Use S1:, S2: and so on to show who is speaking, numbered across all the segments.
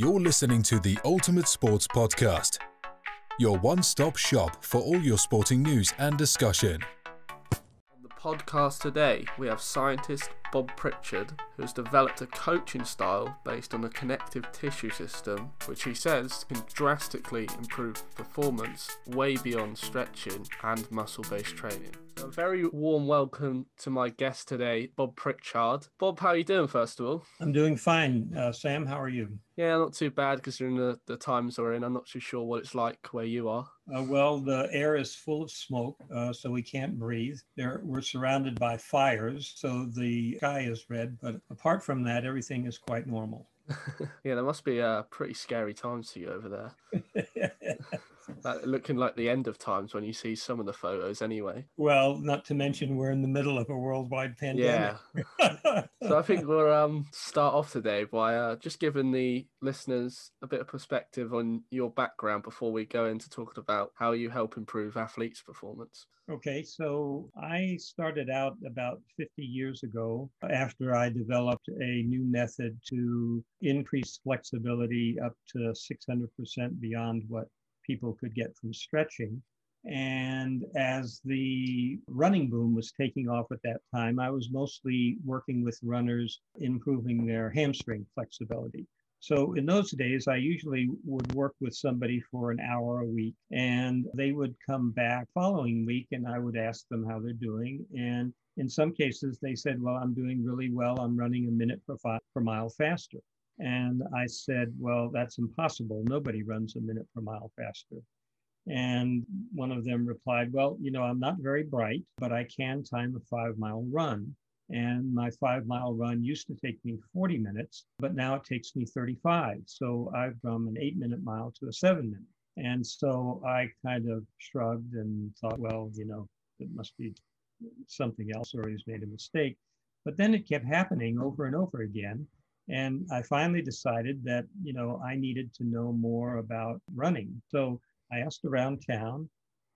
S1: You're listening to the Ultimate Sports Podcast, your one stop shop for all your sporting news and discussion.
S2: On the podcast today, we have scientist Bob Prichard, who has developed a coaching style based on a connective tissue system, which he says can drastically improve performance way beyond stretching and muscle based training. A very warm welcome to my guest today, Bob Prichard. Bob, how are you doing, first of all?
S3: I'm doing fine. Uh, Sam, how are you?
S2: Yeah, not too bad considering the, the times we're in. I'm not too sure what it's like where you are.
S3: Uh, well, the air is full of smoke, uh, so we can't breathe. There, we're surrounded by fires, so the sky is red. But apart from that, everything is quite normal.
S2: yeah, there must be uh, pretty scary times for you over there. That looking like the end of times when you see some of the photos, anyway.
S3: Well, not to mention we're in the middle of a worldwide pandemic.
S2: Yeah. so I think we'll um, start off today by uh, just giving the listeners a bit of perspective on your background before we go into talking about how you help improve athletes' performance.
S3: Okay, so I started out about 50 years ago after I developed a new method to increase flexibility up to 600% beyond what people could get from stretching. And as the running boom was taking off at that time, I was mostly working with runners improving their hamstring flexibility. So in those days, I usually would work with somebody for an hour a week and they would come back following week and I would ask them how they're doing. And in some cases, they said, well, I'm doing really well. I'm running a minute per, fi- per mile faster. And I said, well, that's impossible. Nobody runs a minute per mile faster. And one of them replied, well, you know, I'm not very bright, but I can time a five mile run. And my five mile run used to take me 40 minutes, but now it takes me 35. So I've gone an eight minute mile to a seven minute. And so I kind of shrugged and thought, well, you know, it must be something else or he's made a mistake. But then it kept happening over and over again. And I finally decided that, you know, I needed to know more about running. So I asked around town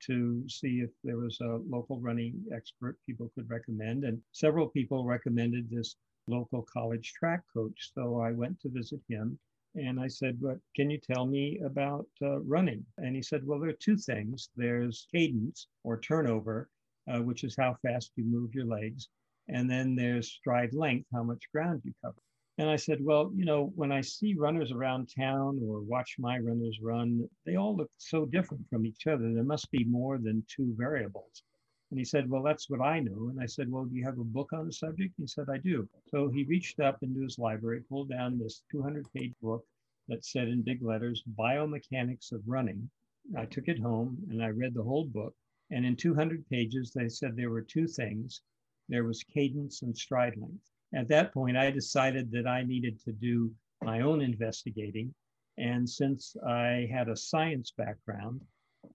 S3: to see if there was a local running expert people could recommend. And several people recommended this local college track coach. So I went to visit him and I said, But can you tell me about uh, running? And he said, Well, there are two things there's cadence or turnover, uh, which is how fast you move your legs. And then there's stride length, how much ground you cover. And I said, well, you know, when I see runners around town or watch my runners run, they all look so different from each other. There must be more than two variables. And he said, well, that's what I know. And I said, well, do you have a book on the subject? He said, I do. So he reached up into his library, pulled down this 200 page book that said in big letters, Biomechanics of Running. I took it home and I read the whole book. And in 200 pages, they said there were two things there was cadence and stride length. At that point, I decided that I needed to do my own investigating. And since I had a science background,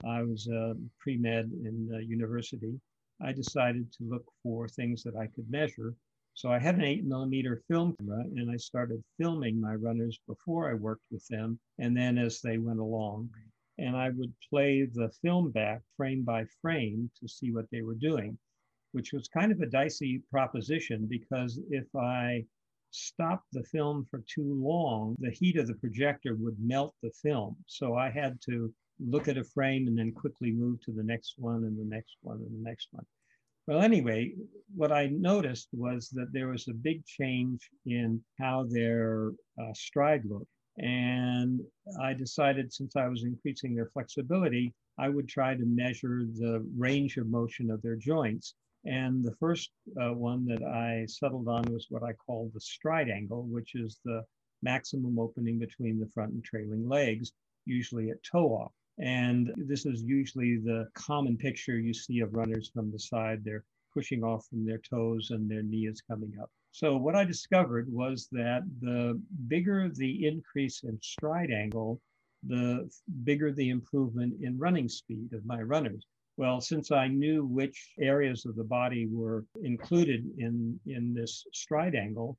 S3: I was a pre med in university, I decided to look for things that I could measure. So I had an eight millimeter film camera and I started filming my runners before I worked with them and then as they went along. And I would play the film back frame by frame to see what they were doing which was kind of a dicey proposition because if I stopped the film for too long, the heat of the projector would melt the film. So I had to look at a frame and then quickly move to the next one and the next one and the next one. Well, anyway, what I noticed was that there was a big change in how their uh, stride looked. And I decided since I was increasing their flexibility, I would try to measure the range of motion of their joints. And the first uh, one that I settled on was what I call the stride angle, which is the maximum opening between the front and trailing legs, usually at toe off. And this is usually the common picture you see of runners from the side. They're pushing off from their toes and their knee is coming up. So, what I discovered was that the bigger the increase in stride angle, the bigger the improvement in running speed of my runners. Well, since I knew which areas of the body were included in, in this stride angle,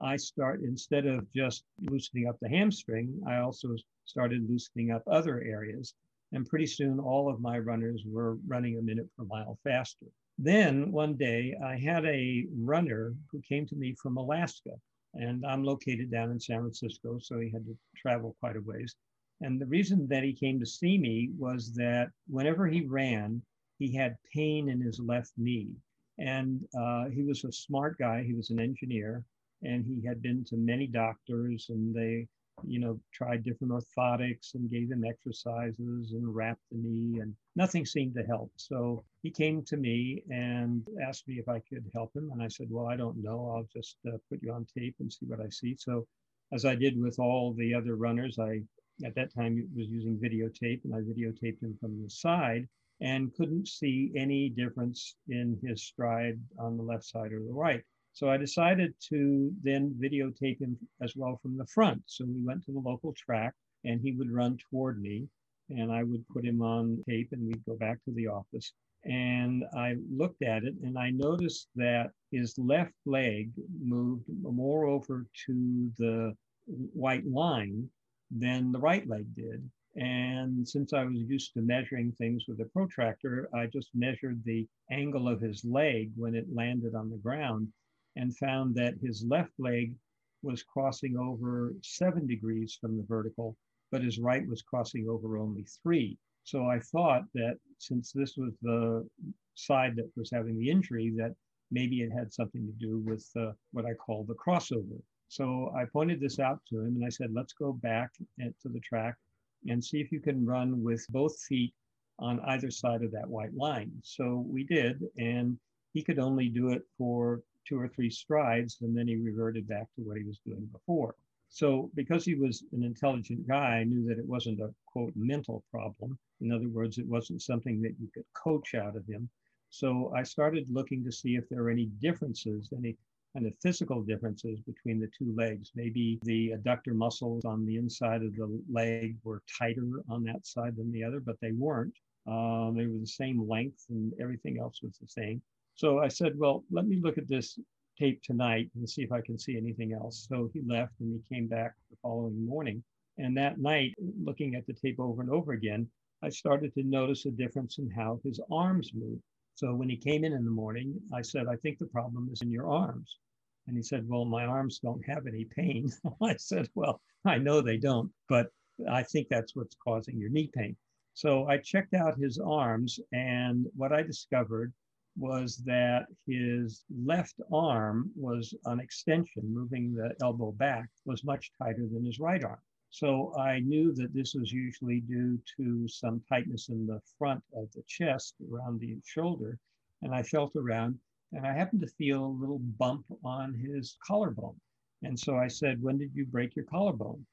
S3: I start, instead of just loosening up the hamstring, I also started loosening up other areas. And pretty soon, all of my runners were running a minute per mile faster. Then one day, I had a runner who came to me from Alaska. And I'm located down in San Francisco, so he had to travel quite a ways. And the reason that he came to see me was that whenever he ran, he had pain in his left knee. And uh, he was a smart guy, he was an engineer, and he had been to many doctors, and they you know, tried different orthotics and gave him exercises and wrapped the knee, and nothing seemed to help. So he came to me and asked me if I could help him. And I said, Well, I don't know. I'll just uh, put you on tape and see what I see. So, as I did with all the other runners, I at that time it was using videotape and I videotaped him from the side and couldn't see any difference in his stride on the left side or the right. So I decided to then videotape him as well from the front. So we went to the local track and he would run toward me and I would put him on tape and we'd go back to the office. And I looked at it and I noticed that his left leg moved more over to the white line than the right leg did. And since I was used to measuring things with a protractor, I just measured the angle of his leg when it landed on the ground and found that his left leg was crossing over seven degrees from the vertical, but his right was crossing over only three. So I thought that since this was the side that was having the injury, that maybe it had something to do with uh, what I call the crossover. So I pointed this out to him and I said, let's go back to the track and see if you can run with both feet on either side of that white line. So we did, and he could only do it for two or three strides, and then he reverted back to what he was doing before. So, because he was an intelligent guy, I knew that it wasn't a quote mental problem. In other words, it wasn't something that you could coach out of him. So, I started looking to see if there were any differences, any kind of physical differences between the two legs. Maybe the adductor muscles on the inside of the leg were tighter on that side than the other, but they weren't. Uh, they were the same length and everything else was the same. So I said, well, let me look at this tape tonight and see if I can see anything else. So he left and he came back the following morning. And that night, looking at the tape over and over again, I started to notice a difference in how his arms moved. So when he came in in the morning, I said, I think the problem is in your arms. And he said, Well, my arms don't have any pain. I said, Well, I know they don't, but I think that's what's causing your knee pain. So I checked out his arms, and what I discovered was that his left arm was on extension, moving the elbow back, was much tighter than his right arm. So I knew that this was usually due to some tightness in the front of the chest around the shoulder. And I felt around and I happened to feel a little bump on his collarbone. And so I said, When did you break your collarbone?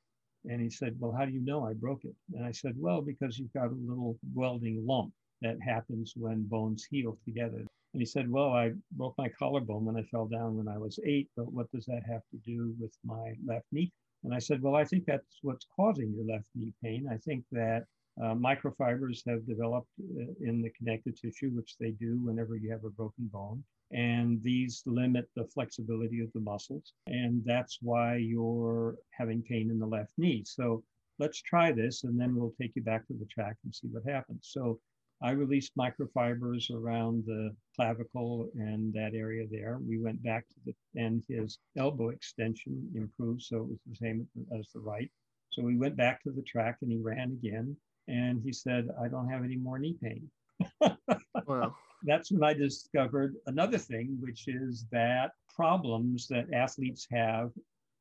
S3: And he said, Well, how do you know I broke it? And I said, Well, because you've got a little welding lump that happens when bones heal together. And he said, Well, I broke my collarbone when I fell down when I was eight, but what does that have to do with my left knee? And I said, Well, I think that's what's causing your left knee pain. I think that uh, microfibers have developed uh, in the connective tissue, which they do whenever you have a broken bone. And these limit the flexibility of the muscles. And that's why you're having pain in the left knee. So let's try this, and then we'll take you back to the track and see what happens. So I released microfibers around the clavicle and that area there. We went back to the and his elbow extension improved, so it was the same as the right. So we went back to the track and he ran again. And he said, I don't have any more knee pain. wow. That's when I discovered another thing, which is that problems that athletes have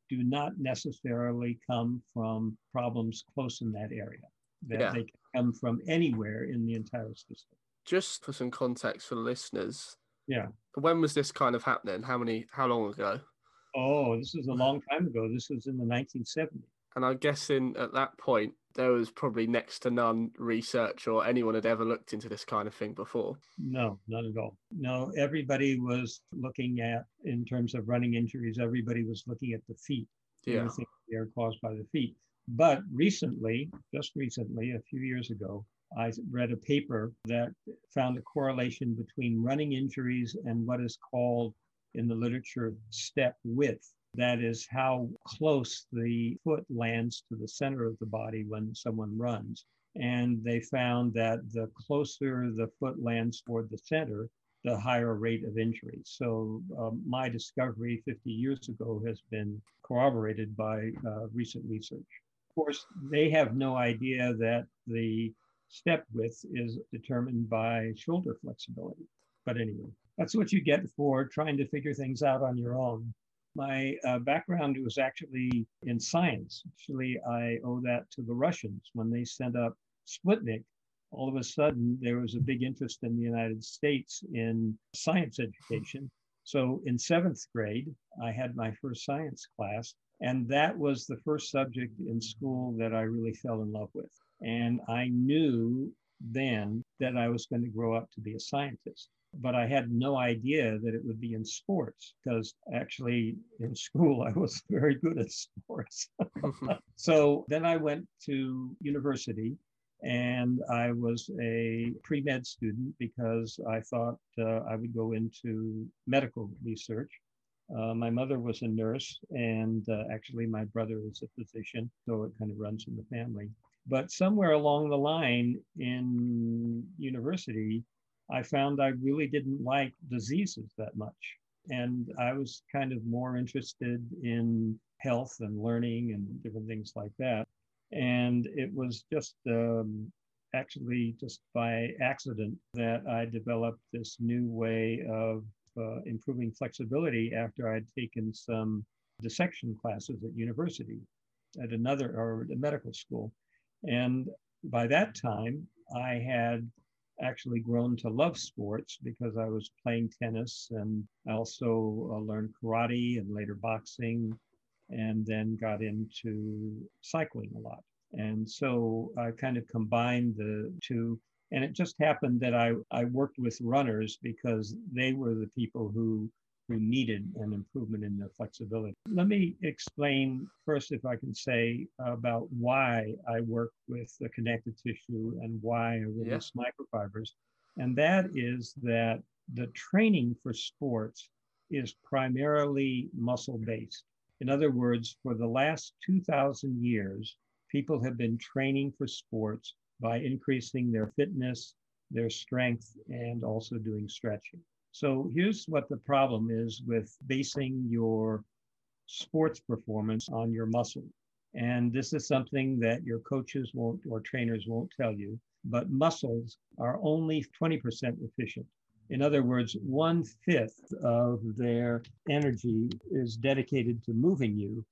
S3: do not necessarily come from problems close in that area that yeah. they can come from anywhere in the entire system.
S2: Just for some context for the listeners,
S3: yeah.
S2: When was this kind of happening? How many? How long ago?
S3: Oh, this is a long time ago. This was in the 1970s.
S2: And I'm guessing at that point there was probably next to none research or anyone had ever looked into this kind of thing before.
S3: No, not at all. No, everybody was looking at in terms of running injuries. Everybody was looking at the feet.
S2: Yeah,
S3: they are caused by the feet. But recently, just recently, a few years ago, I read a paper that found a correlation between running injuries and what is called in the literature step width. That is how close the foot lands to the center of the body when someone runs. And they found that the closer the foot lands toward the center, the higher rate of injury. So um, my discovery 50 years ago has been corroborated by uh, recent research. Of course, they have no idea that the step width is determined by shoulder flexibility. But anyway, that's what you get for trying to figure things out on your own. My uh, background was actually in science. Actually, I owe that to the Russians when they sent up Sputnik all of a sudden there was a big interest in the United States in science education. So in seventh grade, I had my first science class, and that was the first subject in school that I really fell in love with. And I knew then that I was going to grow up to be a scientist. But I had no idea that it would be in sports because actually in school I was very good at sports. so then I went to university and I was a pre med student because I thought uh, I would go into medical research. Uh, my mother was a nurse, and uh, actually, my brother is a physician, so it kind of runs in the family. But somewhere along the line in university, I found I really didn't like diseases that much. And I was kind of more interested in health and learning and different things like that. And it was just um, actually just by accident that I developed this new way of uh, improving flexibility after I'd taken some dissection classes at university at another or a medical school. And by that time, I had actually grown to love sports because I was playing tennis and I also uh, learned karate and later boxing and then got into cycling a lot. And so I kind of combined the two. And it just happened that I, I worked with runners because they were the people who, who needed an improvement in their flexibility. Let me explain first, if I can say, about why I work with the connective tissue and why I release yeah. microfibers. And that is that the training for sports is primarily muscle based. In other words, for the last 2,000 years, people have been training for sports by increasing their fitness, their strength, and also doing stretching. So here's what the problem is with basing your sports performance on your muscle. And this is something that your coaches won't or trainers won't tell you, but muscles are only 20% efficient. In other words, one fifth of their energy is dedicated to moving you,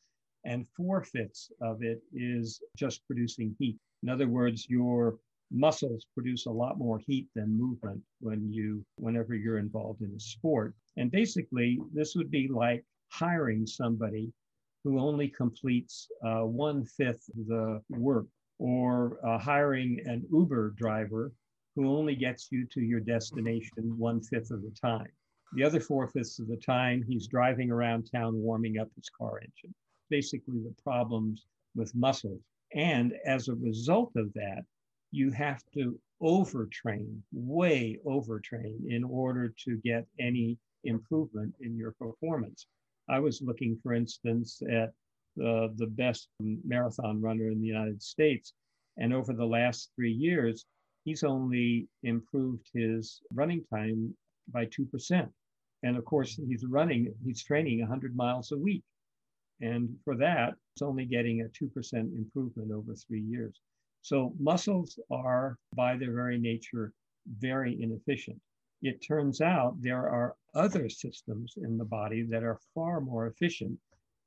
S3: and four fifths of it is just producing heat. In other words, your muscles produce a lot more heat than movement when you whenever you're involved in a sport. And basically, this would be like hiring somebody who only completes uh, one fifth the work, or uh, hiring an Uber driver who only gets you to your destination one fifth of the time. The other four fifths of the time, he's driving around town warming up his car engine basically the problems with muscles. And as a result of that, you have to overtrain, way overtrain in order to get any improvement in your performance. I was looking, for instance, at the, the best marathon runner in the United States. And over the last three years, he's only improved his running time by 2%. And of course, he's running, he's training 100 miles a week. And for that, it's only getting a 2% improvement over three years. So muscles are, by their very nature, very inefficient. It turns out there are other systems in the body that are far more efficient.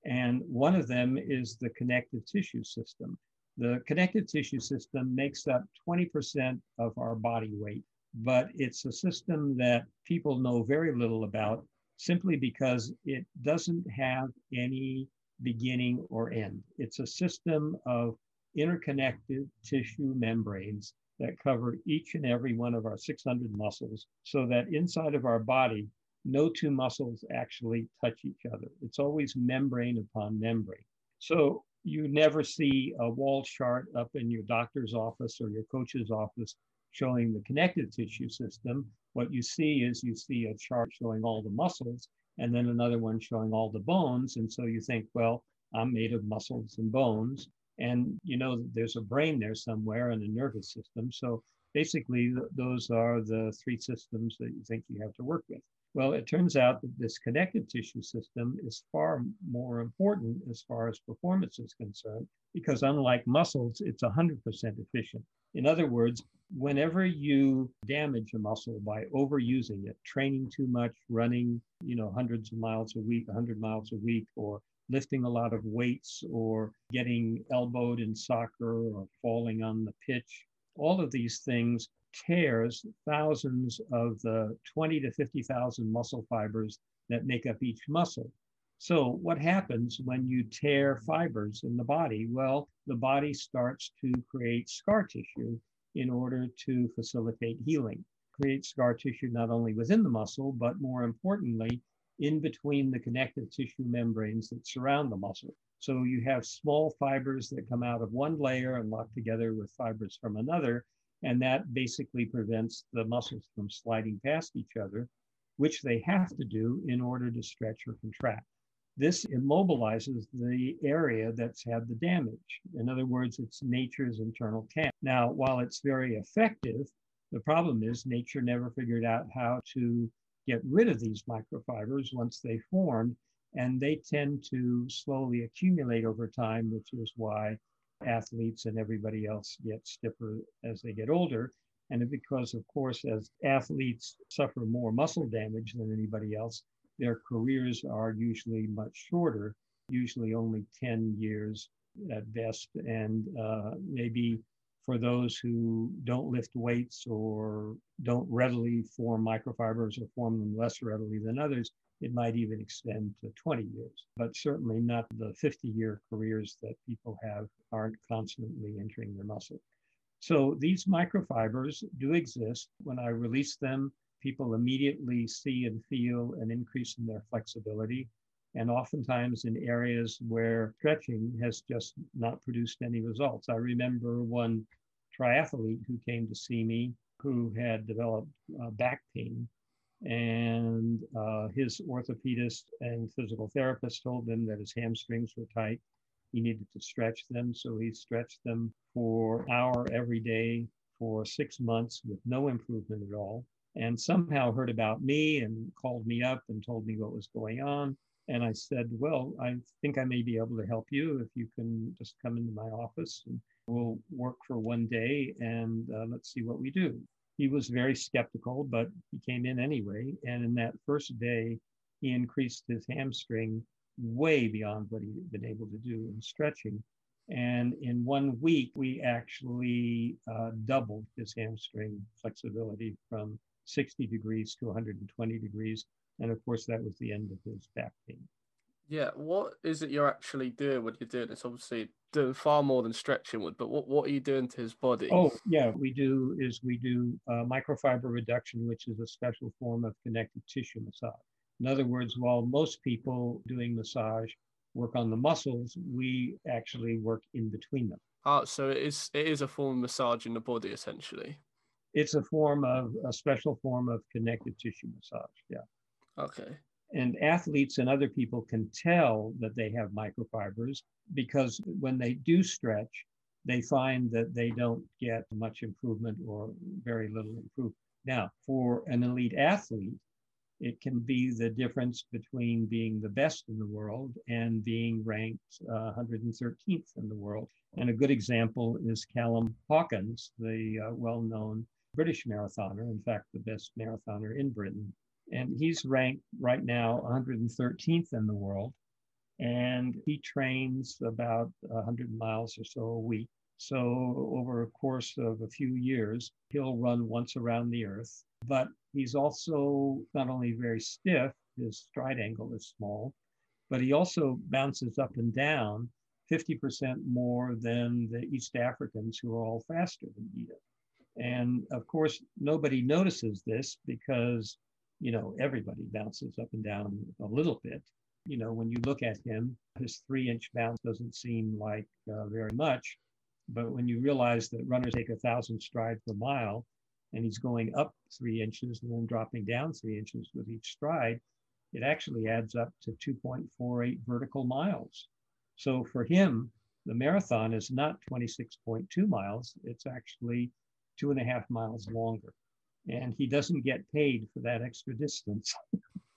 S3: And one of them is the connective tissue system. The connective tissue system makes up 20% of our body weight, but it's a system that people know very little about simply because it doesn't have any beginning or end. It's a system of interconnected tissue membranes that cover each and every one of our 600 muscles so that inside of our body, no two muscles actually touch each other. It's always membrane upon membrane. So you never see a wall chart up in your doctor's office or your coach's office showing the connective tissue system. What you see is you see a chart showing all the muscles and then another one showing all the bones. And so you think, well, I'm made of muscles and bones. And you know there's a brain there somewhere and a nervous system. So basically, th- those are the three systems that you think you have to work with. Well, it turns out that this connective tissue system is far more important as far as performance is concerned, because unlike muscles, it's 100% efficient. In other words, whenever you damage a muscle by overusing it, training too much, running, you know, hundreds of miles a week, 100 miles a week, or lifting a lot of weights, or getting elbowed in soccer, or falling on the pitch, all of these things tears thousands of the 20 to 50,000 muscle fibers that make up each muscle. So, what happens when you tear fibers in the body? Well, the body starts to create scar tissue in order to facilitate healing. Create scar tissue not only within the muscle, but more importantly, in between the connective tissue membranes that surround the muscle. So, you have small fibers that come out of one layer and lock together with fibers from another and that basically prevents the muscles from sliding past each other, which they have to do in order to stretch or contract. This immobilizes the area that's had the damage. In other words, it's nature's internal camp. Now, while it's very effective, the problem is nature never figured out how to get rid of these microfibers once they formed, and they tend to slowly accumulate over time, which is why athletes and everybody else get stiffer as they get older. And because, of course, as athletes suffer more muscle damage than anybody else, their careers are usually much shorter, usually only 10 years at best. And uh, maybe for those who don't lift weights or don't readily form microfibers or form them less readily than others, it might even extend to 20 years, but certainly not the 50 year careers that people have aren't constantly entering their muscle. So these microfibers do exist. When I release them, people immediately see and feel an increase in their flexibility. And oftentimes in areas where stretching has just not produced any results. I remember one triathlete who came to see me who had developed uh, back pain and uh, his orthopedist and physical therapist told him that his hamstrings were tight. He needed to stretch them, so he stretched them for an hour every day for six months with no improvement at all. And somehow heard about me and called me up and told me what was going on. And I said, Well, I think I may be able to help you if you can just come into my office and we'll work for one day and uh, let's see what we do he was very skeptical, but he came in anyway. And in that first day, he increased his hamstring way beyond what he'd been able to do in stretching. And in one week, we actually uh, doubled his hamstring flexibility from 60 degrees to 120 degrees. And of course, that was the end of his back pain.
S2: Yeah, what is it you're actually doing when you're doing this? Obviously, doing far more than stretching would, but what, what are you doing to his body?
S3: Oh, yeah, we do is we do uh, microfiber reduction, which is a special form of connective tissue massage. In other words, while most people doing massage work on the muscles, we actually work in between them.
S2: Ah, so it is it is a form of massage in the body essentially.
S3: It's a form of a special form of connective tissue massage. Yeah.
S2: Okay
S3: and athletes and other people can tell that they have microfibers because when they do stretch, they find that they don't get much improvement or very little improvement. Now, for an elite athlete, it can be the difference between being the best in the world and being ranked uh, 113th in the world. And a good example is Callum Hawkins, the uh, well known British marathoner, in fact, the best marathoner in Britain and he's ranked right now 113th in the world. And he trains about 100 miles or so a week. So, over a course of a few years, he'll run once around the earth. But he's also not only very stiff, his stride angle is small, but he also bounces up and down 50% more than the East Africans who are all faster than he is. And of course, nobody notices this because you know, everybody bounces up and down a little bit. You know, when you look at him, his three inch bounce doesn't seem like uh, very much. But when you realize that runners take a thousand strides per mile and he's going up three inches and then dropping down three inches with each stride, it actually adds up to 2.48 vertical miles. So for him, the marathon is not 26.2 miles, it's actually two and a half miles longer. And he doesn't get paid for that extra distance.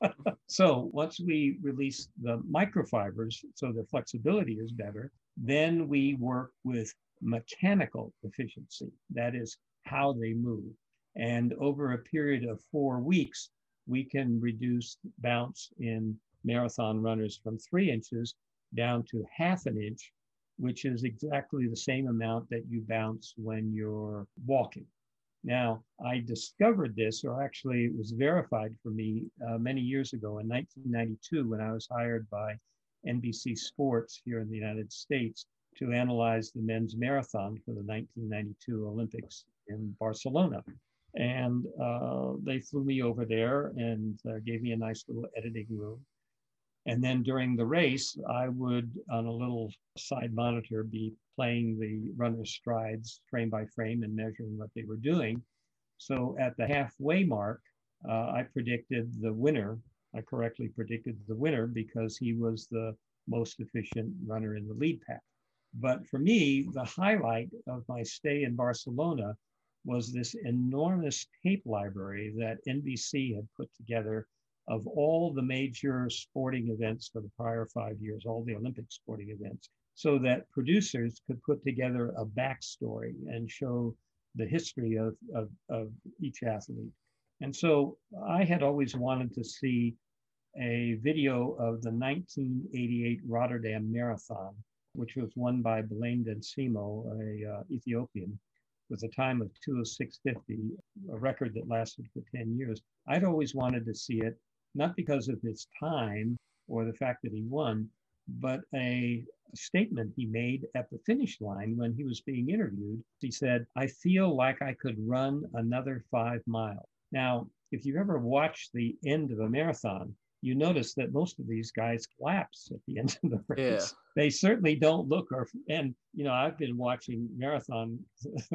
S3: so once we release the microfibers, so the flexibility is better, then we work with mechanical efficiency. That is how they move. And over a period of four weeks, we can reduce bounce in marathon runners from three inches down to half an inch, which is exactly the same amount that you bounce when you're walking. Now, I discovered this, or actually it was verified for me uh, many years ago in 1992 when I was hired by NBC Sports here in the United States to analyze the men's marathon for the 1992 Olympics in Barcelona. And uh, they flew me over there and uh, gave me a nice little editing room. And then during the race, I would, on a little side monitor, be playing the runner's strides frame by frame and measuring what they were doing. So at the halfway mark, uh, I predicted the winner. I correctly predicted the winner because he was the most efficient runner in the lead pack. But for me, the highlight of my stay in Barcelona was this enormous tape library that NBC had put together of all the major sporting events for the prior five years, all the Olympic sporting events, so that producers could put together a backstory and show the history of, of, of each athlete. And so I had always wanted to see a video of the 1988 Rotterdam Marathon, which was won by Belayneh Dinsamo, a uh, Ethiopian, with a time of 206.50, a record that lasted for 10 years. I'd always wanted to see it not because of his time or the fact that he won, but a, statement he made at the finish line when he was being interviewed. He said, I feel like I could run another five miles. Now, if you ever watched the end of a marathon, you notice that most of these guys collapse at the end of the race. Yeah. They certainly don't look or and you know, I've been watching marathon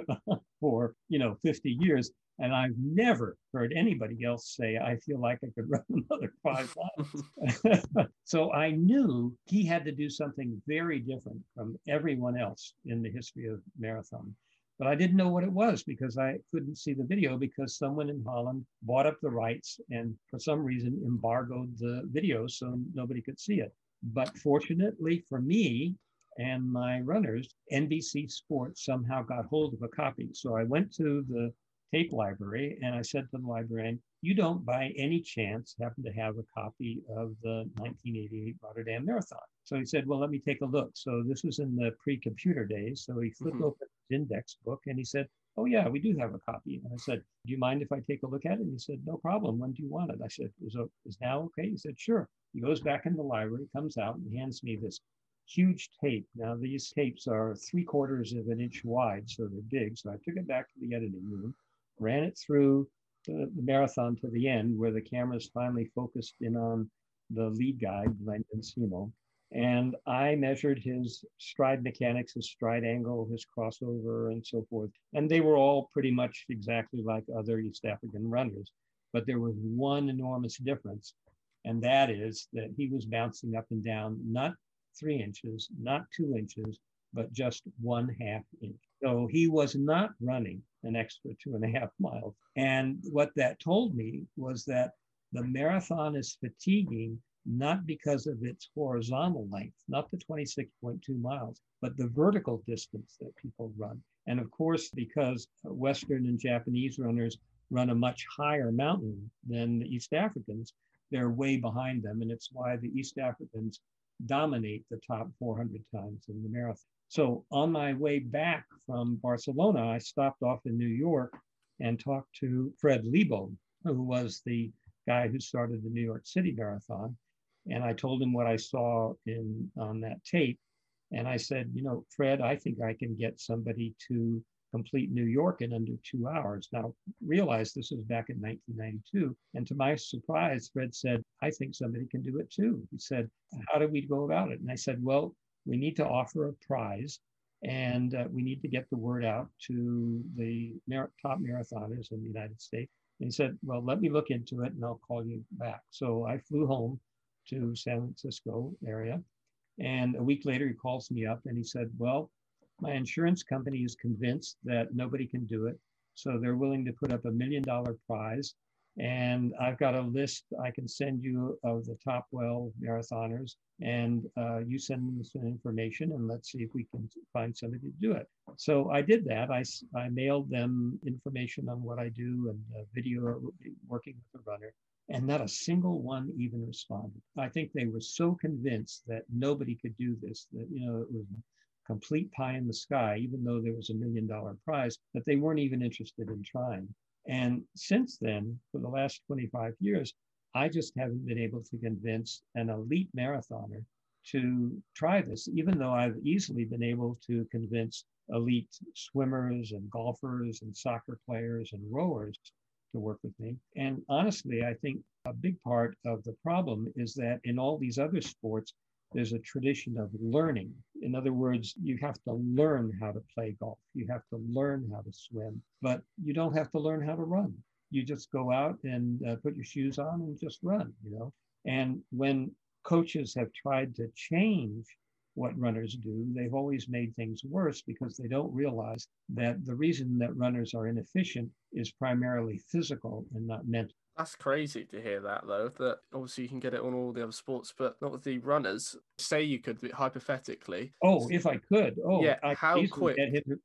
S3: for, you know, 50 years and I've never heard anybody else say, I feel like I could run another five miles. so I knew he had to do something very different from everyone else in the history of marathon. But I didn't know what it was because I couldn't see the video because someone in Holland bought up the rights and for some reason embargoed the video so nobody could see it. But fortunately for me, and my runners, NBC Sports somehow got hold of a copy. So I went to the tape library and I said to the librarian, You don't by any chance happen to have a copy of the 1988 Rotterdam Marathon? So he said, Well, let me take a look. So this was in the pre computer days. So he flipped mm-hmm. open his index book and he said, Oh, yeah, we do have a copy. And I said, Do you mind if I take a look at it? And he said, No problem. When do you want it? I said, Is, is now okay? He said, Sure. He goes back in the library, comes out, and hands me this huge tape. Now, these tapes are three quarters of an inch wide, so they're big. So I took it back to the editing room ran it through the, the, marathon to the end where the cameras finally focused in on the lead guy, Glenn Simo. And I measured his stride mechanics, his stride angle, his crossover, and so forth. And they were all pretty much exactly like other East African runners. But there was one enormous difference, and that is that he was bouncing up and down, not three inches, not two inches, but just one half inch. So he was not running an extra two and a half miles. And what that told me was that the marathon is fatiguing not because of its horizontal length, not the 26.2 miles, but the vertical distance that people run. And of course, because Western and Japanese runners run a much higher mountain than the East Africans, they're way behind them. And it's why the East Africans dominate the top 400 times in the marathon. So on my way back from Barcelona, I stopped off in New York and talked to Fred Lebow, who was the guy who started the New York City Marathon. And I told him what I saw in on that tape. And I said, you know, Fred, I think I can get somebody to complete New York in under two hours. Now, realize this was back in 1992. And to my surprise, Fred said, I think somebody can do it too. He said, How do we go about it? And I said, Well, we need to offer a prize and uh, we need to get the word out to the mar- top marathoners in the United States. And he said, Well, let me look into it and I'll call you back. So I flew home to San Francisco area. And a week later, he calls me up and he said, Well, my insurance company is convinced that nobody can do it. So they're willing to put up a million dollar prize. And I've got a list I can send you of the top 12 marathoners, and uh, you send me some information, and let's see if we can find somebody to do it. So I did that. I, I mailed them information on what I do and video working with a runner, and not a single one even responded. I think they were so convinced that nobody could do this that you know it was complete pie in the sky, even though there was a million dollar prize, that they weren't even interested in trying. And since then, for the last 25 years, I just haven't been able to convince an elite marathoner to try this, even though I've easily been able to convince elite swimmers and golfers and soccer players and rowers to work with me. And honestly, I think a big part of the problem is that in all these other sports, there's a tradition of learning. In other words, you have to learn how to play golf, you have to learn how to swim, but you don't have to learn how to run. You just go out and uh, put your shoes on and just run, you know. And when coaches have tried to change what runners do, they've always made things worse because they don't realize that the reason that runners are inefficient is primarily physical and not mental.
S2: That's crazy to hear that though. That obviously you can get it on all the other sports, but not with the runners. Say you could hypothetically.
S3: Oh, if I could. Oh,
S2: yeah.
S3: I
S2: how quick?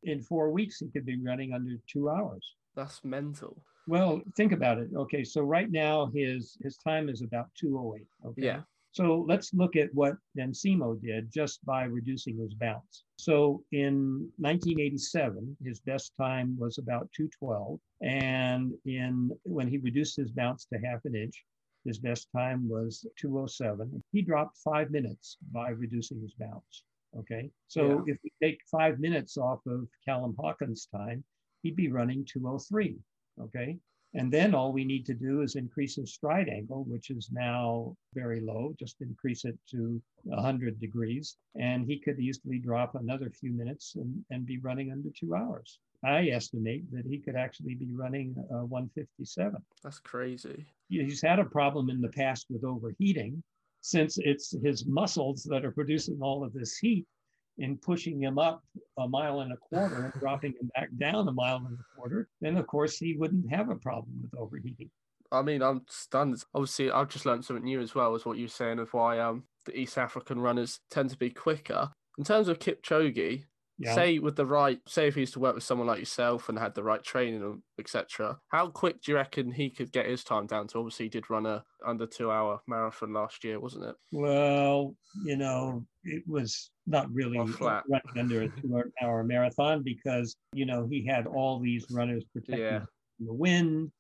S3: in four weeks, he could be running under two hours.
S2: That's mental.
S3: Well, think about it. Okay, so right now his his time is about two oh eight. Okay.
S2: Yeah.
S3: So let's look at what Dinsamo did just by reducing his bounce. So in 1987, his best time was about 212. And in when he reduced his bounce to half an inch, his best time was 207. He dropped five minutes by reducing his bounce. Okay. So yeah. if we take five minutes off of Callum Hawkins' time, he'd be running 203. Okay. And then all we need to do is increase his stride angle, which is now very low, just increase it to 100 degrees. And he could easily drop another few minutes and, and be running under two hours. I estimate that he could actually be running uh, 157.
S2: That's crazy.
S3: He's had a problem in the past with overheating since it's his muscles that are producing all of this heat in pushing him up a mile and a quarter and dropping him back down a mile and a quarter, then of course he wouldn't have a problem with overheating.
S2: I mean, I'm stunned. Obviously, I've just learned something new as well, as what you're saying of why um, the East African runners tend to be quicker. In terms of Kipchoge, yeah. say with the right, say if he used to work with someone like yourself and had the right training, etc. How quick do you reckon he could get his time down to? Obviously, he did run a under two hour marathon last year, wasn't it?
S3: Well, you know, it was not really running under a two hour marathon because you know he had all these runners protecting yeah. the wind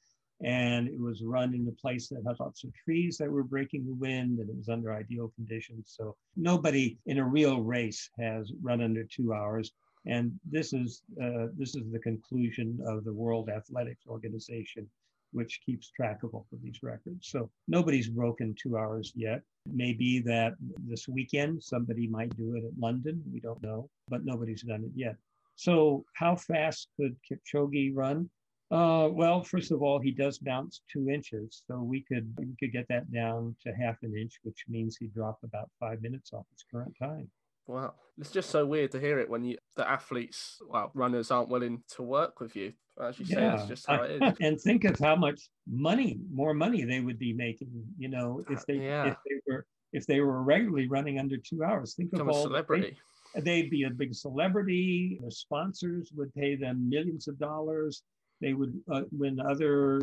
S3: and it was run in a place that had lots of trees that were breaking the wind and it was under ideal conditions. So nobody in a real race has run under two hours. And this is uh, this is the conclusion of the world athletics organization which keeps track of all of these records. So nobody's broken two hours yet. It may be that this weekend somebody might do it at london. We don't know but nobody's done it yet. So how fast could kipchoge run uh, well, first of all, he does bounce two inches, so we could we could get that down to half an inch, which means he dropped about five minutes off his current time.
S2: Wow, it's just so weird to hear it when you the athletes, well, runners aren't willing to work with you. As you say, it's just how it is.
S3: and think of how much money, more money they would be making. You know, if they yeah. if they were if they were regularly running under two hours. Think
S2: Become
S3: of
S2: all celebrity.
S3: They, they'd be a big celebrity. The sponsors would pay them millions of dollars. They would uh, win other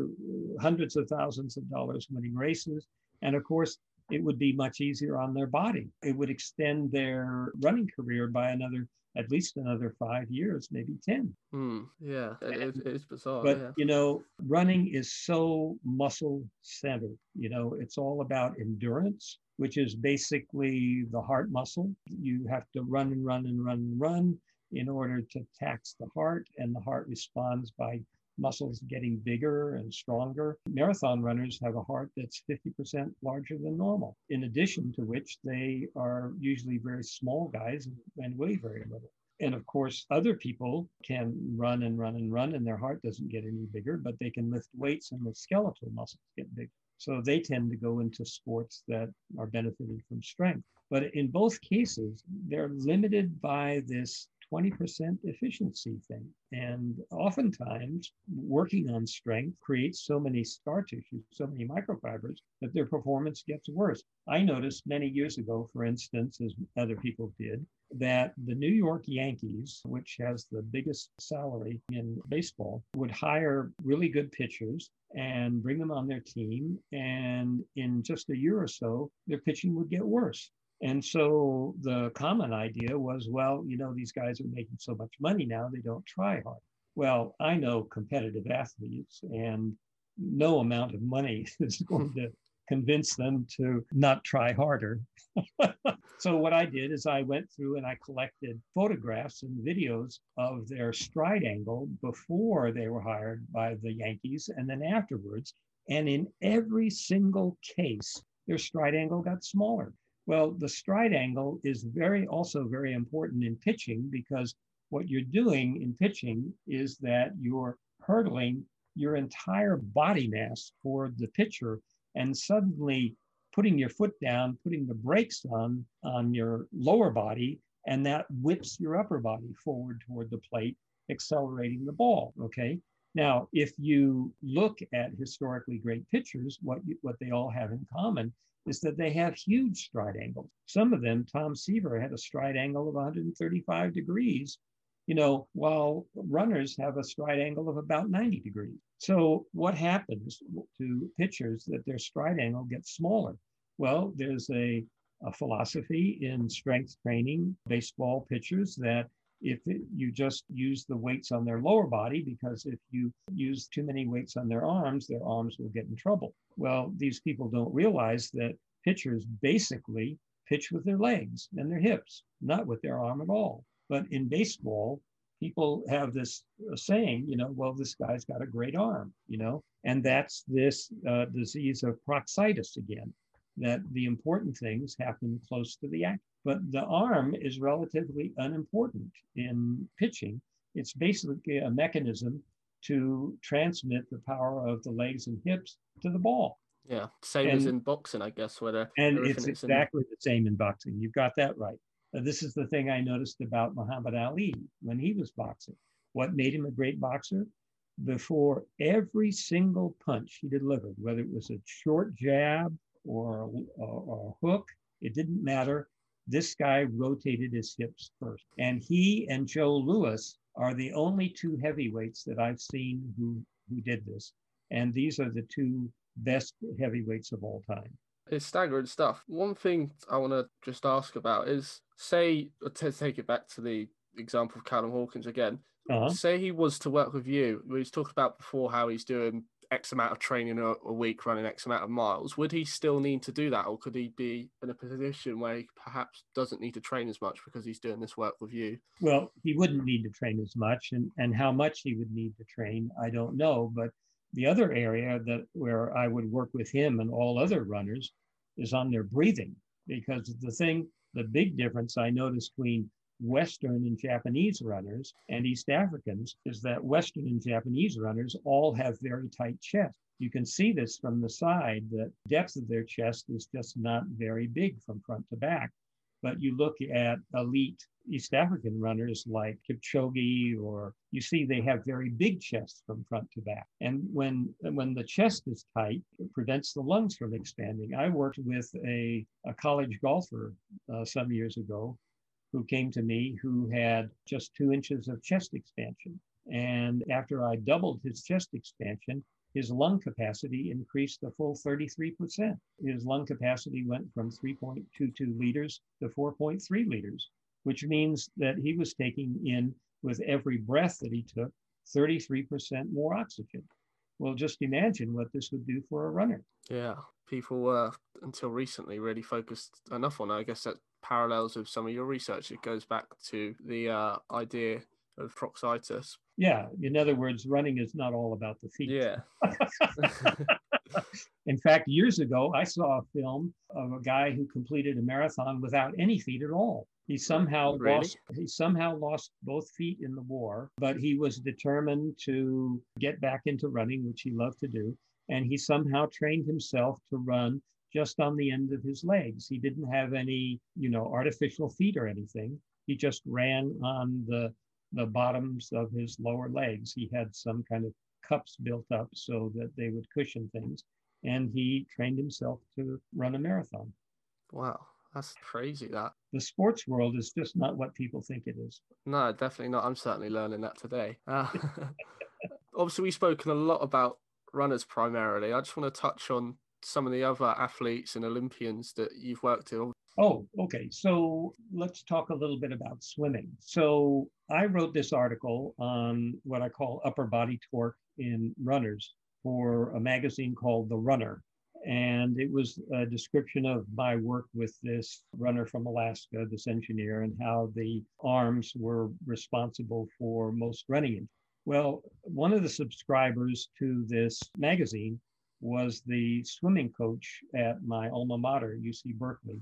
S3: hundreds of thousands of dollars winning races. And of course, it would be much easier on their body. It would extend their running career by another, at least another five years, maybe 10.
S2: Mm, yeah, it, it is bizarre.
S3: But,
S2: yeah.
S3: you know, running is so muscle centered. You know, it's all about endurance, which is basically the heart muscle. You have to run and run and run and run in order to tax the heart, and the heart responds by muscles getting bigger and stronger. Marathon runners have a heart that's 50% larger than normal, in addition to which they are usually very small guys and weigh very little. And of course, other people can run and run and run, and their heart doesn't get any bigger, but they can lift weights and the skeletal muscles get bigger. So they tend to go into sports that are benefiting from strength. But in both cases, they're limited by this 20% efficiency thing. And oftentimes, working on strength creates so many scar tissues, so many microfibers, that their performance gets worse. I noticed many years ago, for instance, as other people did, that the New York Yankees, which has the biggest salary in baseball, would hire really good pitchers and bring them on their team. And in just a year or so, their pitching would get worse. And so the common idea was, well, you know, these guys are making so much money now, they don't try hard. Well, I know competitive athletes, and no amount of money is going to convince them to not try harder. so what I did is I went through and I collected photographs and videos of their stride angle before they were hired by the Yankees and then afterwards. And in every single case, their stride angle got smaller. Well, the stride angle is very also very important in pitching because what you're doing in pitching is that you're hurdling your entire body mass toward the pitcher and suddenly putting your foot down, putting the brakes on on your lower body, and that whips your upper body forward toward the plate, accelerating the ball. Okay. Now, if you look at historically great pitchers, what you, what they all have in common is that they have huge stride angles. Some of them, Tom Seaver had a stride angle of 135 degrees, you know, while runners have a stride angle of about 90 degrees. So what happens to pitchers that their stride angle gets smaller? Well, there's a, a philosophy in strength training baseball pitchers that if it, you just use the weights on their lower body, because if you use too many weights on their arms, their arms will get in trouble. Well, these people don't realize that pitchers basically pitch with their legs and their hips, not with their arm at all. But in baseball, people have this uh, saying, you know, well, this guy's got a great arm, you know, and that's this uh, disease of proxitis again, that the important things happen close to the act. But the arm is relatively unimportant in pitching. It's basically a mechanism to transmit the power of the legs and hips to the ball.
S2: Yeah, same and, as in boxing, I guess. Where
S3: and it's exactly in... the same in boxing. You've got that right. This is the thing I noticed about Muhammad Ali when he was boxing. What made him a great boxer? Before every single punch he delivered, whether it was a short jab or a, or a hook, it didn't matter. This guy rotated his hips first. And he and Joe Louis are the only two heavyweights that I've seen who, who did this. And these are the two best heavyweights of all time.
S2: It's staggering stuff. One thing I want to just ask about is say, to take it back to the example of Callum Hawkins again, uh-huh. say he was to work with you, we was talking about before how he's doing X amount of training a, a, week, running X amount of miles, would he still need to do that? Or could he be in a position where he perhaps doesn't need to train as much because he's doing this work with you?
S3: Well, he wouldn't need to train as much. And, and how much he would need to train, I don't know. But the other area that where I would work with him and all other runners is on their breathing. Because the thing, the big difference I noticed between Western and Japanese runners and East Africans is that Western and Japanese runners all have very tight chests. You can see this from the side, the depth of their chest is just not very big from front to back. But you look at elite East African runners like Kipchoge, or you see they have very big chests from front to back. And when when the chest is tight, it prevents the lungs from expanding. I worked with a, a college golfer uh, some years ago who came to me who had just two inches of chest expansion. And after I doubled his chest expansion, his lung capacity increased the full 33%. His lung capacity went from 3.22 liters to 4.3 liters, which means that he was taking in, with every breath that he took, 33% more oxygen. Well, just imagine what this would do for a runner.
S2: Yeah, people were until recently really focused enough on. I guess that parallels with some of your research. It goes back to the uh, idea of proxitis.
S3: Yeah, in other words, running is not all about the feet.
S2: Yeah.
S3: in fact, years ago, I saw a film of a guy who completed a marathon without any feet at all. He somehow really? lost he somehow lost both feet in the war, but he was determined to get back into running, which he loved to do. And he somehow trained himself to run just on the end of his legs. He didn't have any, you know, artificial feet or anything. he just ran on the the bottoms of his lower legs. He had some kind of cups built up so that they would cushion things. And he trained himself to run a marathon.
S2: Wow, that's crazy that.
S3: The sports world is just not what people think it is.
S2: No, definitely not. I'm certainly learning that today. Uh, obviously, we've spoken a lot about runners primarily. I just want to touch on some of the other athletes and Olympians that you've worked with.
S3: Oh, okay. So let's talk a little bit about swimming. So I wrote this article on what I call upper body torque in runners for a magazine called The Runner. And it was a description of my work with this runner from Alaska, this engineer, and how the arms were responsible for most running. Well, one of the subscribers to this magazine was the swimming coach at my alma mater, UC Berkeley.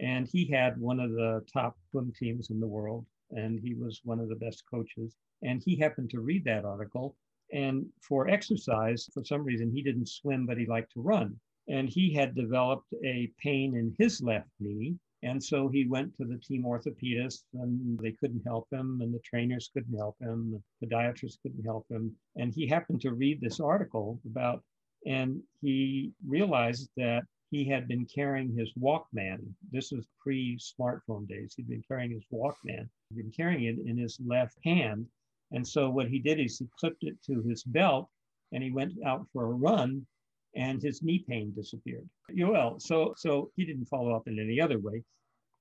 S3: And he had one of the top swim teams in the world, and he was one of the best coaches. And he happened to read that article. And for exercise, for some reason, he didn't swim, but he liked to run. And he had developed a pain in his left knee. And so he went to the team orthopedist, and they couldn't help him, and the trainers couldn't help him, the podiatrist couldn't help him. And he happened to read this article about, and he realized that he had been carrying his Walkman. This was pre smartphone days. He'd been carrying his Walkman, he'd been carrying it in his left hand. And so what he did is he clipped it to his belt and he went out for a run and his knee pain disappeared. Well, so so he didn't follow up in any other way.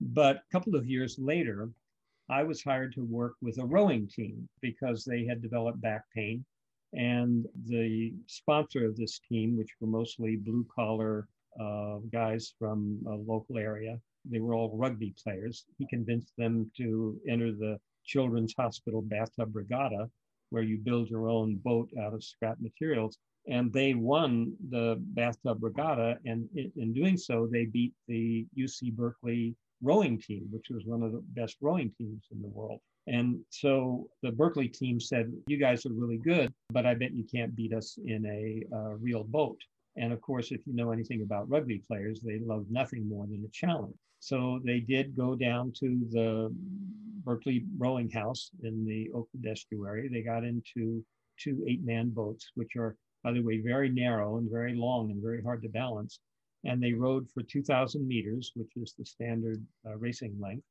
S3: But a couple of years later, I was hired to work with a rowing team because they had developed back pain. And the sponsor of this team, which were mostly blue collar uh, guys from a local area. They were all rugby players. He convinced them to enter the Children's Hospital Bathtub Regatta, where you build your own boat out of scrap materials. And they won the Bathtub Regatta. And in doing so, they beat the UC Berkeley rowing team, which was one of the best rowing teams in the world. And so the Berkeley team said, You guys are really good, but I bet you can't beat us in a uh, real boat. And of course, if you know anything about rugby players, they love nothing more than a challenge. So they did go down to the Berkeley rowing house in the Oakland estuary. They got into two eight man boats, which are, by the way, very narrow and very long and very hard to balance. And they rowed for 2,000 meters, which is the standard uh, racing length.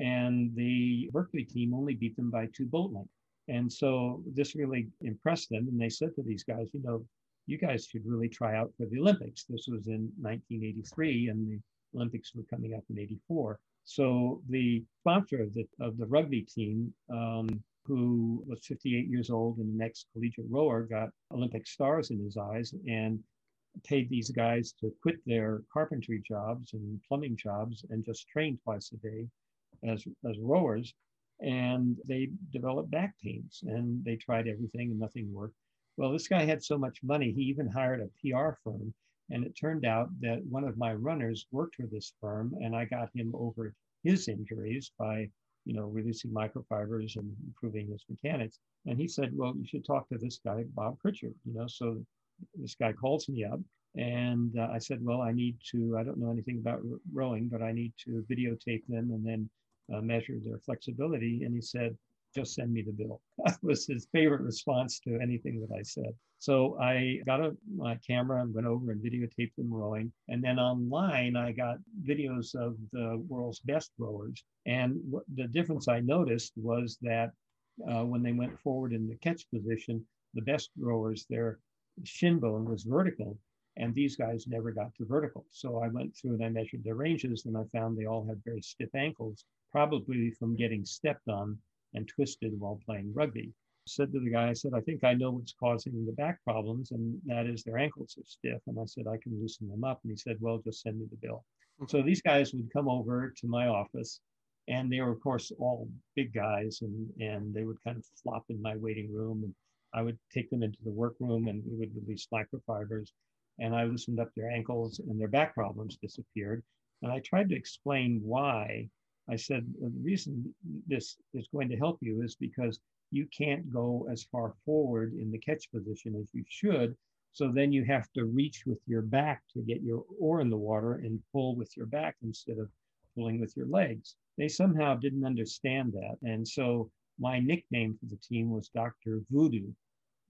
S3: And the Berkeley team only beat them by two boat lengths. And so this really impressed them. And they said to these guys, you know, you guys should really try out for the Olympics. This was in 1983, and the Olympics were coming up in 84. So the sponsor of the, of the rugby team, um, who was 58 years old and the next collegiate rower, got Olympic stars in his eyes and paid these guys to quit their carpentry jobs and plumbing jobs and just train twice a day as, as rowers. And they developed back pains and they tried everything and nothing worked. Well, this guy had so much money, he even hired a PR firm. And it turned out that one of my runners worked for this firm, and I got him over his injuries by, you know, releasing microfibers and improving his mechanics. And he said, "Well, you should talk to this guy, Bob Prichard." You know, so this guy calls me up, and uh, I said, "Well, I need to. I don't know anything about rowing, but I need to videotape them and then uh, measure their flexibility." And he said, just send me the bill. That was his favorite response to anything that I said. So I got a, my camera and went over and videotaped them rowing. And then online, I got videos of the world's best rowers. And the difference I noticed was that uh, when they went forward in the catch position, the best rowers, their shin bone was vertical. And these guys never got to vertical. So I went through and I measured their ranges and I found they all had very stiff ankles, probably from getting stepped on and twisted while playing rugby. Said to the guy, I said, I think I know what's causing the back problems, and that is their ankles are stiff. And I said, I can loosen them up. And he said, Well, just send me the bill. Hmm. So these guys would come over to my office, and they were, of course, all big guys, and, and they would kind of flop in my waiting room. And I would take them into the workroom, and we would release microfibers. And I loosened up their ankles, and their back problems disappeared. And I tried to explain why I said, the reason this is going to help you is because you can't go as far forward in the catch position as you should. So then you have to reach with your back to get your oar in the water and pull with your back instead of pulling with your legs. they somehow didn't understand that. And so my nickname for the team was Dr. Voodoo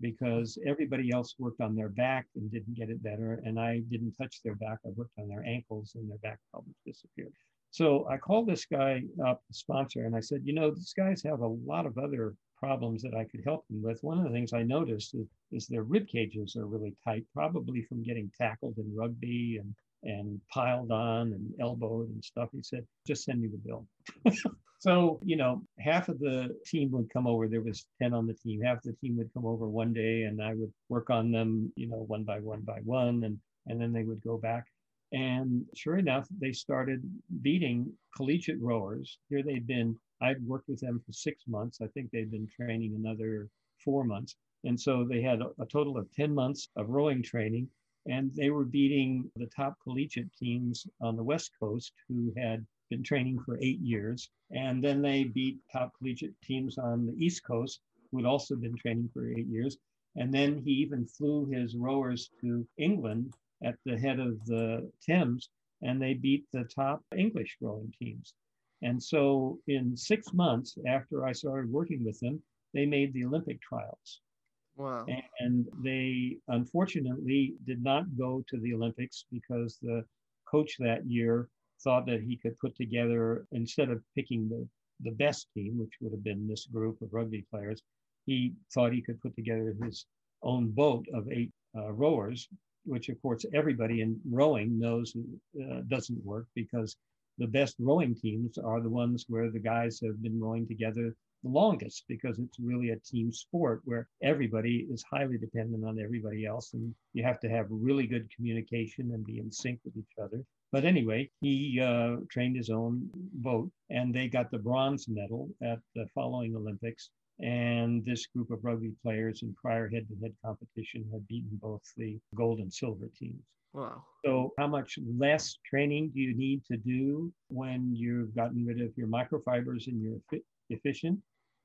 S3: because everybody else worked on their back and didn't get it better. And I didn't touch their back. I worked on their ankles and their back problems disappeared. So I called this guy up, the sponsor, and I said, you know, these guys have a lot of other problems that I could help them with. One of the things I noticed is, is their rib cages are really tight, probably from getting tackled in rugby and and piled on and elbowed and stuff. He said, just send me the bill. so, you know, half of the team would come over. There was 10 on the team. Half the team would come over one day and I would work on them, you know, one by one by one. And, and then they would go back. And sure enough, they started beating collegiate rowers. Here they'd been, I'd worked with them for six months. I think they'd been training another four months. And so they had a, total of 10 months of rowing training and they were beating the top collegiate teams on the West Coast who had been training for eight years. And then they beat top collegiate teams on the East Coast who had also been training for eight years. And then he even flew his rowers to England at the head of the Thames, and they beat the top English rowing teams. And so, in six months after I started working with them, they made the Olympic trials.
S2: Wow.
S3: And they unfortunately did not go to the Olympics because the coach that year thought that he could put together, instead of picking the, the best team, which would have been this group of rugby players, he thought he could put together his own boat of eight uh, rowers, which of course everybody in rowing knows uh, doesn't work because the best rowing teams are the ones where the guys have been rowing together the longest because it's really a team sport where everybody is highly dependent on everybody else and you have to have really good communication and be in sync with each other. But anyway, he uh, trained his own boat and they got the bronze medal at the following Olympics. And this group of rugby players in prior head to head competition had beaten both the gold and silver teams.
S2: Wow.
S3: So, how much less training do you need to do when you've gotten rid of your microfibers and you're efficient?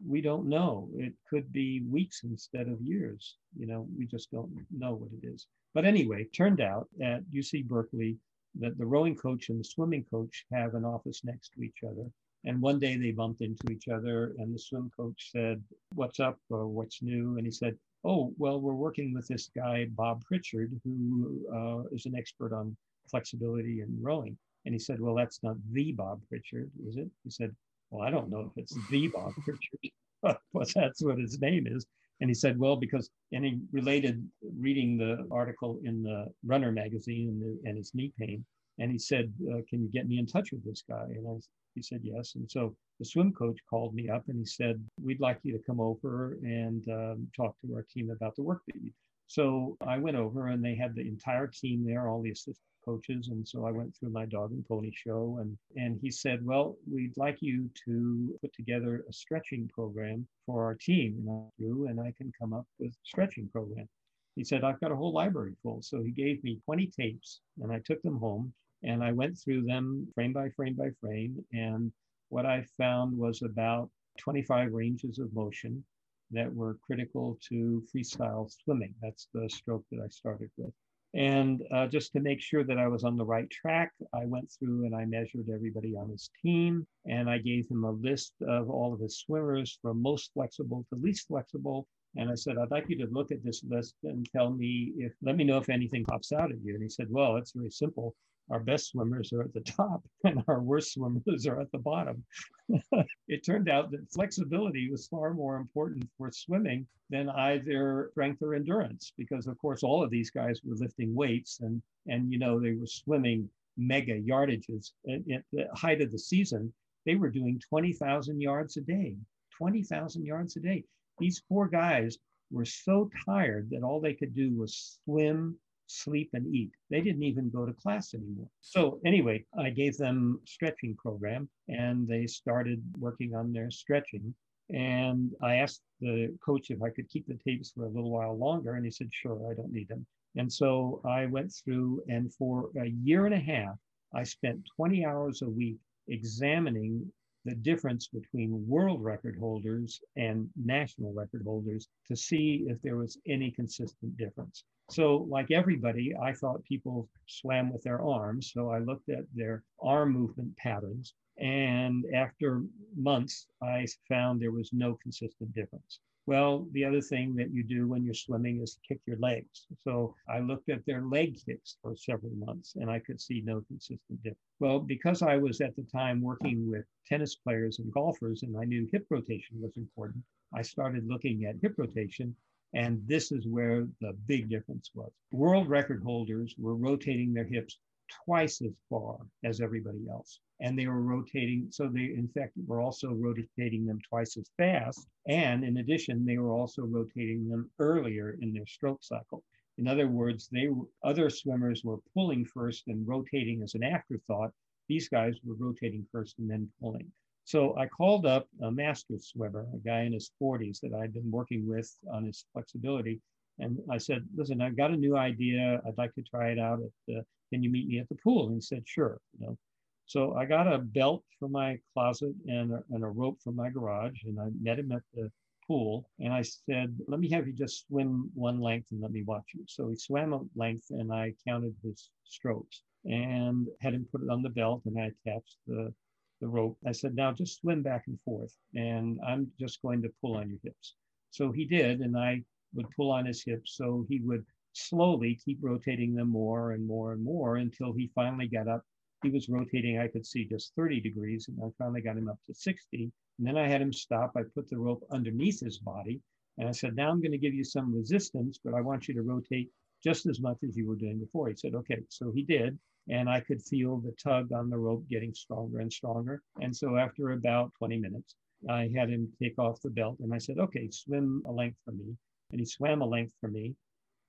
S3: we don't know. It could be weeks instead of years. You know, we just don't know what it is. But anyway, turned out at UC Berkeley that the rowing coach and the swimming coach have an office next to each other. And one day they bumped into each other, and the swim coach said, What's up or what's new? And he said, Oh, well, we're working with this guy, Bob Prichard, who uh, is an expert on flexibility and rowing. And he said, Well, that's not the Bob Prichard, is it? He said, well, I don't know if it's the Bob Prichard, but that's what his name is. And he said, well, because, and he related reading the article in the Runner magazine and, and his knee pain. And he said, uh, can you get me in touch with this guy? And I, he said, yes. And so the swim coach called me up and he said, we'd like you to come over and um, talk to our team about the work that you so I went over and they had the entire team there, all the assistant coaches. And so I went through my dog and pony show and, and he said, well, we'd like you to put together a stretching program for our team. And I do, and I can come up with a stretching program. He said, I've got a whole library full. So he gave me 20 tapes and I took them home and I went through them frame by frame by frame. And what I found was about 25 ranges of motion that were critical to freestyle swimming. That's the stroke that I started with. And uh, just to make sure that I was on the right track, I went through and I measured everybody on his team. And I gave him a list of all of his swimmers from most flexible to least flexible. And I said, I'd like you to look at this list and tell me if, let me know if anything pops out at you. And he said, Well, it's very simple our best swimmers are at the top and our worst swimmers are at the bottom. it turned out that flexibility was far more important for swimming than either strength or endurance, because of course all of these guys were lifting weights and and you know they were swimming mega yardages at, at the height of the season. They were doing 20,000 yards a day, 20,000 yards a day. These poor guys were so tired that all they could do was swim sleep and eat. They didn't even go to class anymore. So anyway, I gave them stretching program and they started working on their stretching. And I asked the coach if I could keep the tapes for a little while longer. And he said, sure, I don't need them. And so I went through and for a year and a half, I spent 20 hours a week examining the difference between world record holders and national record holders to see if there was any consistent difference. So, like everybody, I thought people swam with their arms. So, I looked at their arm movement patterns. And after months, I found there was no consistent difference. Well, the other thing that you do when you're swimming is kick your legs. So I looked at their leg kicks for several months and I could see no consistent difference. Well, because I was at the time working with tennis players and golfers and I knew hip rotation was important, I started looking at hip rotation. And this is where the big difference was. World record holders were rotating their hips twice as far as everybody else. And they were rotating, so they, in fact, were also rotating them twice as fast. And in addition, they were also rotating them earlier in their stroke cycle. In other words, they other swimmers were pulling first and rotating as an afterthought. These guys were rotating first and then pulling. So I called up a master swimmer, a guy in his 40s that I'd been working with on his flexibility. And I said, listen, I've got a new idea. I'd like to try it out at the can you meet me at the pool? And he said, sure. You know, so I got a belt from my closet and a, and a rope from my garage, and I met him at the pool. And I said, let me have you just swim one length and let me watch you. So he swam a length, and I counted his strokes and had him put it on the belt, and I attached the the rope. I said, now just swim back and forth, and I'm just going to pull on your hips. So he did, and I would pull on his hips. So he would slowly keep rotating them more and more and more until he finally got up. He was rotating, I could see just 30 degrees, and I finally got him up to 60. And then I had him stop. I put the rope underneath his body, and I said, Now I'm going to give you some resistance, but I want you to rotate just as much as you were doing before. He said, Okay. So he did. And I could feel the tug on the rope getting stronger and stronger. And so after about 20 minutes, I had him take off the belt and I said, Okay, swim a length for me. And he swam a length for me.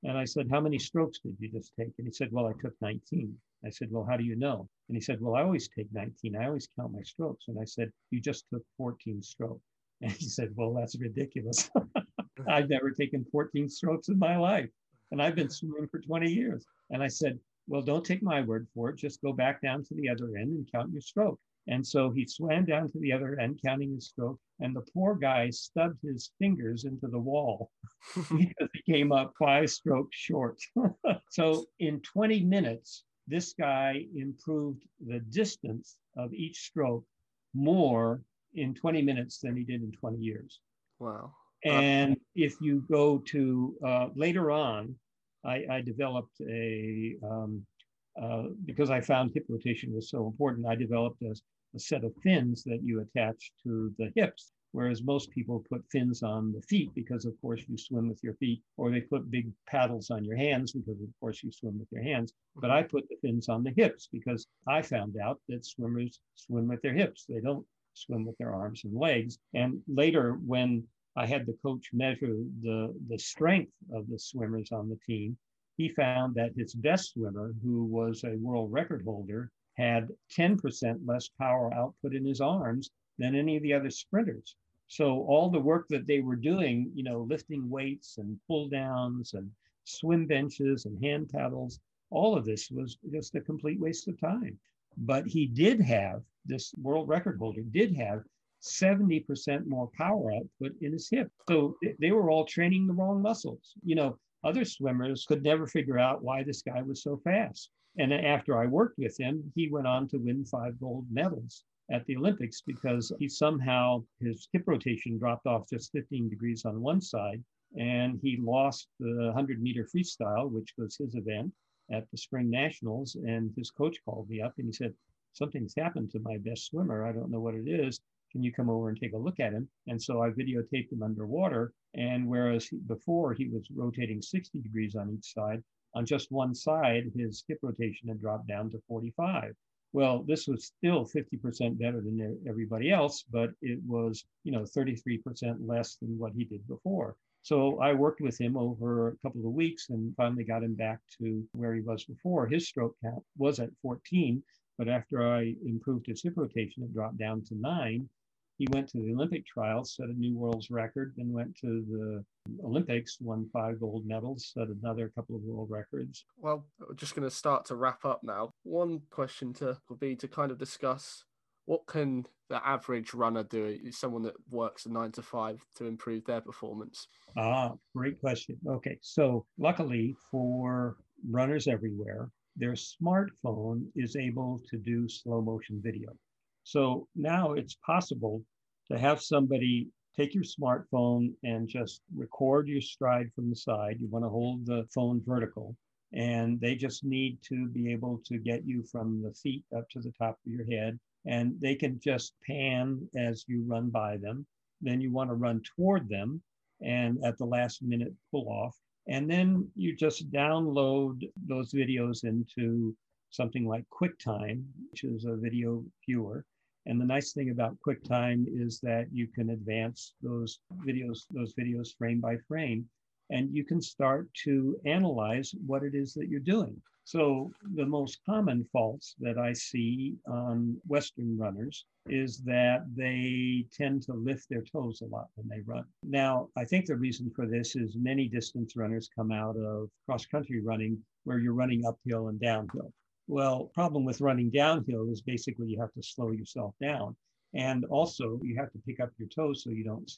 S3: And I said, How many strokes did you just take? And he said, Well, I took 19. I said, Well, how do you know? And he said, Well, I always take 19. I always count my strokes. And I said, You just took 14 strokes. And he said, Well, that's ridiculous. I've never taken 14 strokes in my life. And I've been swimming for 20 years. And I said, Well, don't take my word for it. Just go back down to the other end and count your stroke. And so he swam down to the other end, counting his stroke, and the poor guy stubbed his fingers into the wall because he came up five strokes short. so in 20 minutes, this guy improved the distance of each stroke more in 20 minutes than he did in 20 years.
S2: Wow.
S3: And if you go to uh, later on, I, I developed a, um, uh, because I found hip rotation was so important, I developed a, a set of fins that you attach to the hips whereas most people put fins on the feet because of course you swim with your feet or they put big paddles on your hands because of course you swim with your hands. But i put the fins on the hips because i found out that swimmers swim with their hips. They don't swim with their arms and legs. And later when i had the coach measure the the strength of the swimmers on the team he found that his best swimmer who was a world record holder had 10% less power output in his arms than any of the other sprinters. So all the work that they were doing, you know, lifting weights and pull downs and swim benches and hand paddles, all of this was just a complete waste of time. But he did have, this world record holder did have 70% more power output in his hip. So they were all training the wrong muscles. You know, other swimmers could never figure out why this guy was so fast. And then after I worked with him, he went on to win five gold medals at the Olympics because he somehow, his hip rotation dropped off just 15 degrees on one side. And he lost the 100 meter freestyle, which was his event at the Spring Nationals. And his coach called me up and he said, Something's happened to my best swimmer. I don't know what it is. Can you come over and take a look at him? And so I videotaped him underwater. And whereas before he was rotating 60 degrees on each side, on just one side, his hip rotation had dropped down to 45. Well, this was still 50% better than everybody else, but it was, you know, 33% less than what he did before. So I worked with him over a couple of weeks and finally got him back to where he was before. His stroke count was at 14, but after I improved his hip rotation, it dropped down to nine he went to the Olympic trials, set a new world's record, then went to the Olympics, won five gold medals, set another couple of world records.
S2: Well, we're just going to start to wrap up now. One question to would be to kind of discuss What can the average runner do? Someone that works a nine to five to improve their performance?
S3: Ah, great question. Okay, so luckily for runners everywhere, their smartphone is able to do slow motion video. So now it's possible to have somebody take your smartphone and just record your stride from the side. You want to hold the phone vertical, and they just need to be able to get you from the feet up to the top of your head. And they can just pan as you run by them. Then you want to run toward them and at the last minute pull off. And then you just download those videos into something like QuickTime, which is a video viewer. And the nice thing about QuickTime is that you can advance those videos, those videos frame by frame, and you can start to analyze what it is that you're doing. So the most common faults that I see on Western runners is that they tend to lift their toes a lot when they run. Now, I think the reason for this is many distance runners come out of cross country running where you're running uphill and downhill. Well, problem with running downhill is basically you have to slow yourself down. And also you have to pick up your toes so you don't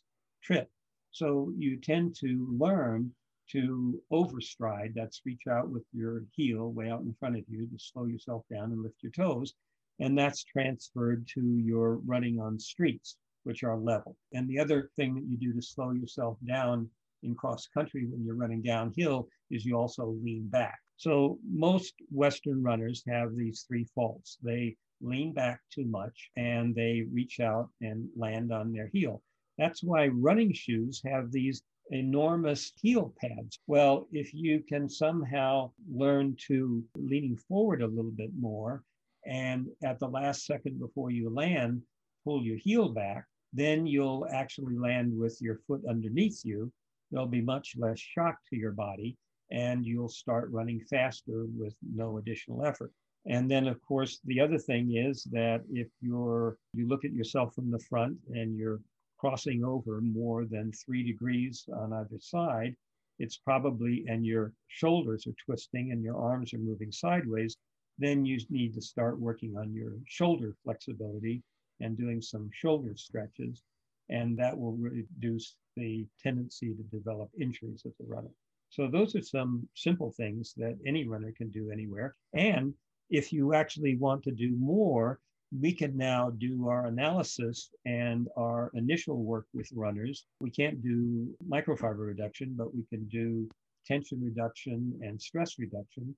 S3: trip. So you tend to learn to overstride, that's reach out with your heel way out in front of you to slow yourself down and lift your toes. And that's transferred to your running on streets, which are level. And the other thing that you do to slow yourself down in cross country when you're running downhill is you also lean back. So most Western runners have these three faults. They lean back too much and they reach out and land on their heel. That's why running shoes have these enormous heel pads. Well, if you can somehow learn to leaning forward a little bit more and at the last second before you land, pull your heel back, then you'll actually land with your foot underneath you. There'll be much less shock to your body and you'll start running faster with no additional effort. And then of course the other thing is that if you're you look at yourself from the front and you're crossing over more than three degrees on either side, it's probably, and your shoulders are twisting and your arms are moving sideways, then you need to start working on your shoulder flexibility and doing some shoulder stretches. And that will reduce the tendency to develop injuries as a runner. So those are some simple things that any runner can do anywhere. And if you actually want to do more, we can now do our analysis and our initial work with runners. We can't do microfiber reduction, but we can do tension reduction and stress reduction.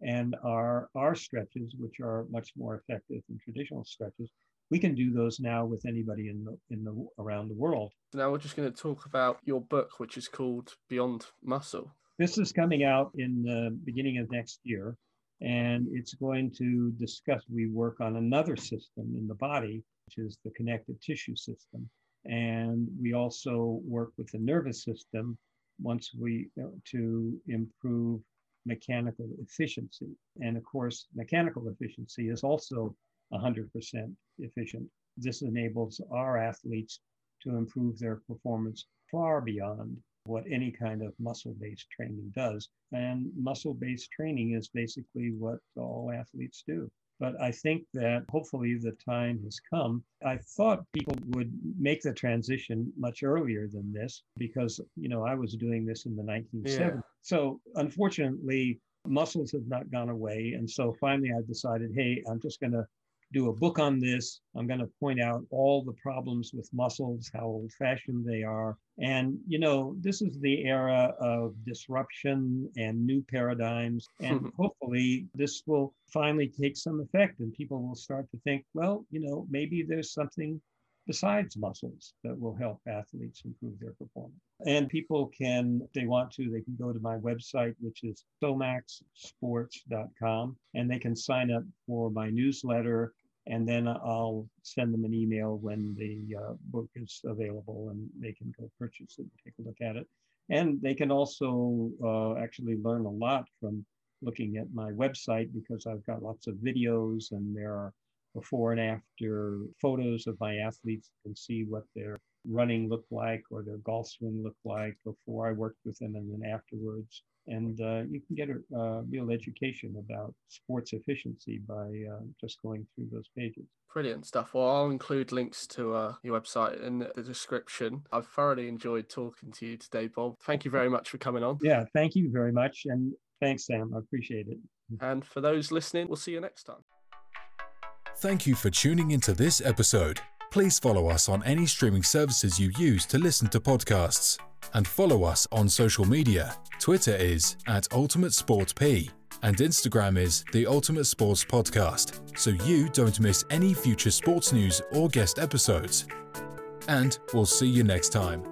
S3: And our, our stretches, which are much more effective than traditional stretches, we can do those now with anybody in the, in the around the world.
S2: Now we're just going to talk about your book, which is called Beyond Muscle.
S3: This is coming out in the beginning of next year and it's going to discuss. We work on another system in the body, which is the connective tissue system. And we also work with the nervous system once we to improve mechanical efficiency. And of course, mechanical efficiency is also 100% efficient. This enables our athletes to improve their performance far beyond what any kind of muscle based training does. And muscle based training is basically what all athletes do. But I think that hopefully the time has come. I thought people would make the transition much earlier than this because, you know, I was doing this in the 1970s. Yeah. So unfortunately, muscles have not gone away. And so finally I decided, hey, I'm just going to do a book on this. I'm going to point out all the problems with muscles, how old fashioned they are. And, you know, this is the era of disruption and new paradigms. And hopefully this will finally take some effect and people will start to think, well, you know, maybe there's something besides muscles that will help athletes improve their performance. And people can, if they want to, they can go to my website, which is somaxsports.com, and they can sign up for my newsletter and then I'll send them an email when the uh, book is available and they can go purchase it and take a look at it. And they can also uh, actually learn a lot from looking at my website because I've got lots of videos and there are before and after photos of my athletes. You can see what their running looked like or their golf swing looked like before I worked with them and then afterwards. And uh, you can get a, a, real education about sports efficiency by uh, just going through those pages.
S2: Brilliant stuff. Well, I'll include links to uh, your website in the description. I've thoroughly enjoyed talking to you today, Bob. Thank you very much for coming on.
S3: Yeah, thank you very much. And thanks, Sam. I appreciate it.
S2: And for those listening, we'll see you next time.
S1: Thank you for tuning into this episode. Please follow us on any streaming services you use to listen to podcasts. And follow us on social media. Twitter is at Ultimate Sport P and Instagram is The Ultimate Sports Podcast, so you don't miss any future sports news or guest episodes. And we'll see you next time.